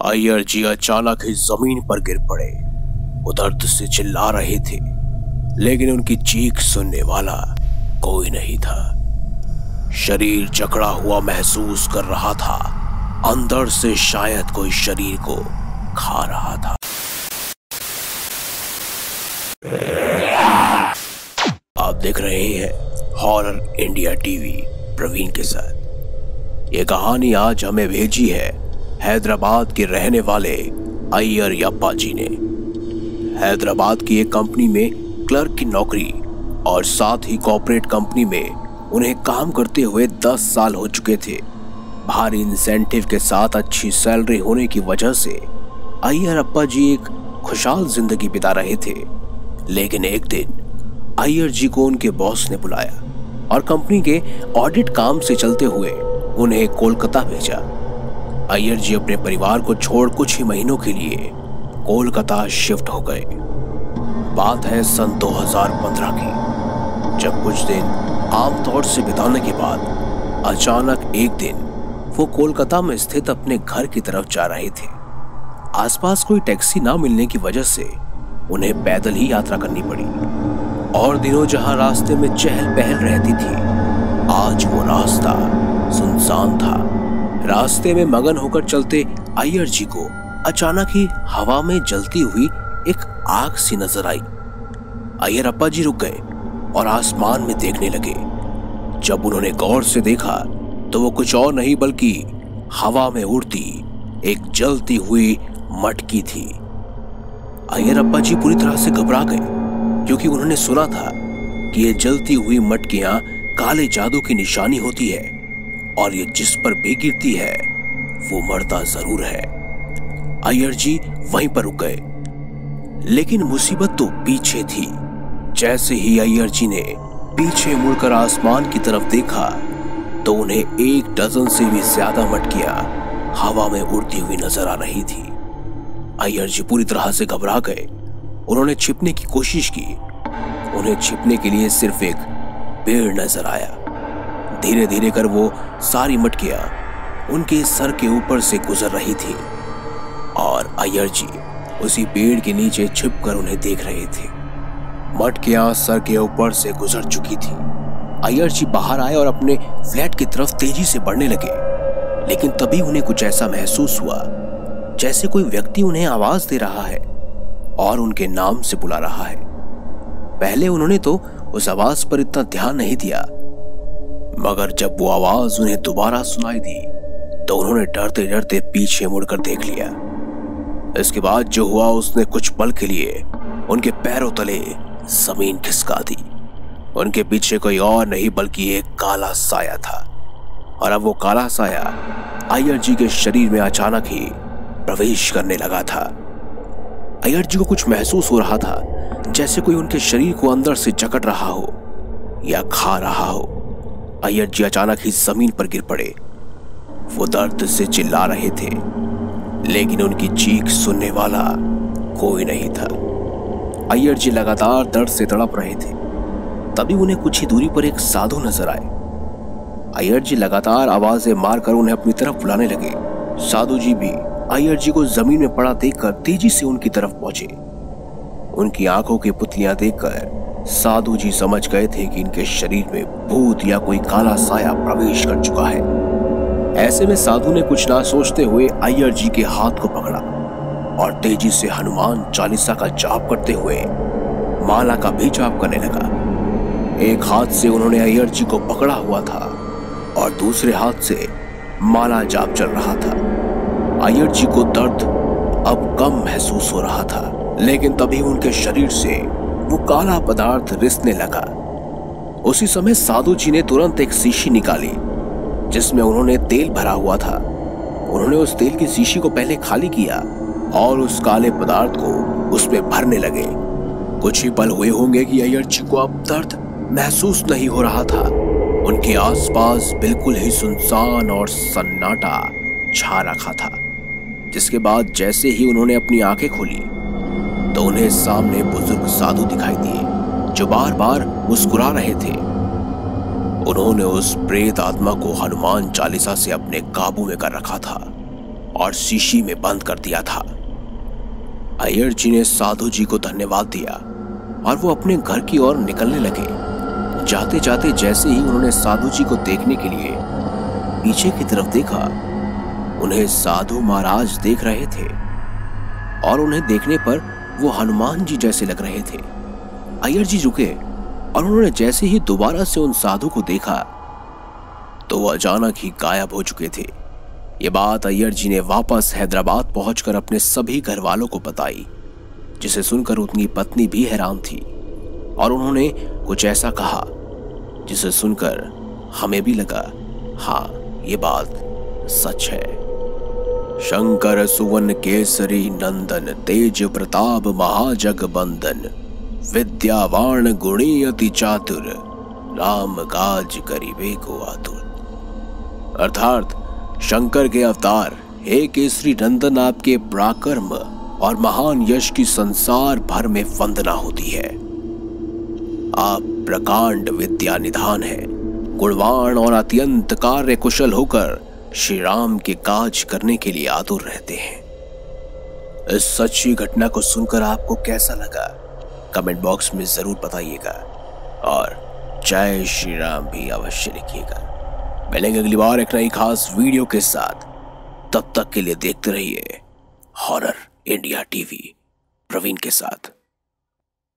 अय्यर जी अचानक ही ज़मीन पर गिर पड़े। वो दर्द से चिल्ला रहे थे, लेकिन उनकी चीख सुनने वाला कोई नहीं था। शरीर जकड़ा हुआ महसूस कर रहा था, अंदर से शायद कोई शरीर को खा रहा था। आप देख रहे हैं हॉरर इंडिया टीवी, प्रवीण के साथ। ये कहानी आज हमें भेजी है हैदराबाद के रहने वाले अय्यर यप्पा जी ने। हैदराबाद की एक कंपनी में क्लर्क की नौकरी और साथ ही कॉरपोरेट कंपनी में उन्हें काम करते हुए 10 साल हो चुके थे। भारी इंसेंटिव के साथ अच्छी सैलरी होने की वजह से अय्यर अप्पा जी एक खुशहाल ज़िंदगी बिता रहे थे। लेकिन एक दिन अय्यर जी को उनके बॉस ने बुलाया और कंपनी के ऑडिट काम से चलते हुए उन्हें कोलकाता भेजा। अय्यर जी अपने परिवार को छोड़ कुछ ही महीनों के लिए कोलकाता शिफ्ट हो गए। बात है सन 2015 की, जब कुछ दिन आमतौर से बिताने के बाद अचानक एक दिन वो कोलकाता में स्थित अपने घर की तरफ़ जा रहे थे। आसपास कोई टैक्सी ना मिलने की वजह से उन्हें पैदल ही यात्रा करनी पड़ी और दिनों जहाँ रास्ते में चहल पहल रहती थी, आज वो रास्ता सुनसान था। रास्ते में मगन होकर चलते अय्यर जी को अचानक ही हवा में जलती हुई एक आग सी नज़र आई। अय्यर अप्पा जी रुक गए और आसमान में देखने लगे। जब उन्होंने गौर से देखा तो वो कुछ और नहीं बल्कि हवा में उड़ती, एक जलती हुई मटकी थी। अय्यर अप्पा जी पूरी तरह से घबरा गए, क्योंकि उन्होंने सुना था कि ये जलती हुई मटकियाँ काले जादू की निशानी होती है। और ये जिस पर भी गिरती है, वो मरता ज़रूर है। अय्यर जी वहीं पर रुक गए। लेकिन मुसीबत तो पीछे थी। जैसे ही अय्यर जी ने पीछे मुड़कर आसमान की तरफ़ देखा तो उन्हें एक डजन से भी ज़्यादा मटकियाँ हवा में उड़ती हुई नज़र आ रही थी। अय्यर जी पूरी तरह से घबरा गए। उन्होंने छिपने की कोशिश की। उन्हें छिपने के लिए सिर्फ़ एक पेड़ नज़र आया। धीरे धीरे कर वो सारी मटकियाँ उनके सर के ऊपर से गुजर रही थी और अय्यर जी उसी पेड़ के नीचे छिपकर उन्हें देख रहे थे। मटकियाँ सर के ऊपर से गुजर चुकी थी। अय्यर जी बाहर आए और अपने फ्लैट की तरफ़ तेज़ी से बढ़ने लगे। लेकिन तभी उन्हें कुछ ऐसा महसूस हुआ जैसे कोई व्यक्ति उन्हें आवाज़ दे रहा है और उनके नाम से बुला रहा है। पहले उन्होंने तो उस आवाज़ पर इतना ध्यान नहीं दिया मगर जब वो आवाज़ उन्हें दोबारा सुनाई दी तो उन्होंने डरते डरते पीछे मुड़कर देख लिया। इसके बाद जो हुआ, उसने कुछ पल के लिए उनके पैरों तले ज़मीन खिसका दी। उनके पीछे कोई और नहीं, बल्कि एक काला साया था। और अब वो काला साया अय्यर जी के शरीर में अचानक ही प्रवेश करने लगा था। अय्यर जी को कुछ महसूस हो रहा था, जैसे कोई उनके शरीर को अंदर से जकड़ रहा हो या खा रहा हो। अय्यर जी अचानक ही ज़मीन पर गिर पड़े। वो दर्द से चिल्ला रहे थे, लेकिन उनकी चीख सुनने वाला कोई नहीं था। अय्यर जी लगातार दर्द से तड़प रहे थे। तभी उन्हें कुछ ही दूरी पर एक साधु नज़र आए। अय्यर जी लगातार आवाज़ें मारकर उन्हें अपनी तरफ़ बुलाने लगे। साधु जी भी अय्यर जी को ज़मीन में पड़ा देखकर तेज़ी से उनकी तरफ़ पहुँचे। उनकी आँखों की पुतलियाँ देखकर साधु जी समझ गए थे कि इनके शरीर में भूत या कोई काला साया प्रवेश कर चुका है। ऐसे में साधु ने कुछ ना सोचते हुए अय्यर जी के हाथ को पकड़ा और तेज़ी से हनुमान चालीसा का जाप करते हुए माला का भी जाप करने लगा। एक हाथ से उन्होंने अय्यर जी को पकड़ा हुआ था और दूसरे हाथ से माला जाप चल रहा था। अय्यर जी को दर्द अब कम महसूस हो रहा था, लेकिन तभी उनके शरीर से वो काला पदार्थ रिसने लगा। उसी समय साधु जी ने तुरंत एक शीशी निकाली, जिसमें उन्होंने तेल भरा हुआ था। उन्होंने उस तेल की शीशी को पहले खाली किया और उस काले पदार्थ को उसमें भरने लगे। कुछ ही पल हुए होंगे कि अय्यर जी को अब दर्द महसूस नहीं हो रहा था। उनके आसपास बिल्कुल ही सुनसान और सन्नाटा छा रखा था, जिसके बाद जैसे ही उन्होंने अपनी आँखें खोली तो उन्हें सामने बुज़ुर्ग साधु दिखाई दिए, जो बार बार मुस्कुरा रहे थे। उन्होंने उस प्रेत आत्मा को हनुमान चालीसा से अपने काबू में कर रखा था और शीशी में बंद कर दिया था। अय्यर जी ने साधु जी को धन्यवाद दिया और वो अपने घर की ओर निकलने लगे। जाते जाते जैसे ही उन्होंने साधु जी को देखने के लिए पीछे की तरफ़ देखा, उन्हें साधु महाराज देख रहे थे और उन्हें देखने पर वो हनुमान जी जैसे लग रहे थे। अय्यर जी रुके और उन्होंने जैसे ही दोबारा से उन साधु को देखा तो वो अचानक ही गायब हो चुके थे। ये बात अय्यर जी ने वापस हैदराबाद पहुंचकर अपने सभी घर वालों को बताई, जिसे सुनकर उनकी पत्नी भी हैरान थी और उन्होंने कुछ ऐसा कहा, जिसे सुनकर हमें भी लगा हाँ ये बात सच है। शंकर, सुवन, केसरी, नंदन, तेज प्रताप महाजग बंदन विद्यावान गुणी अति चातुर राम काज करीबे को आतुर। अर्थात, शंकर के अवतार, हे केसरी नंदन, आपके पराक्रम और महान यश की संसार भर में वंदना होती है। आप प्रकांड विद्या निधान है, गुणवान और अत्यंत कार्य कुशल होकर श्री राम के काज करने के लिए आतुर रहते हैं। इस सच्ची घटना को सुनकर आपको कैसा लगा? कमेंट बॉक्स में ज़रूर बताइएगा और जय श्री राम भी अवश्य लिखिएगा। मिलेंगे अगली बार एक नई खास वीडियो के साथ। तब तक के लिए देखते रहिए हॉरर इंडिया टीवी प्रवीण के साथ।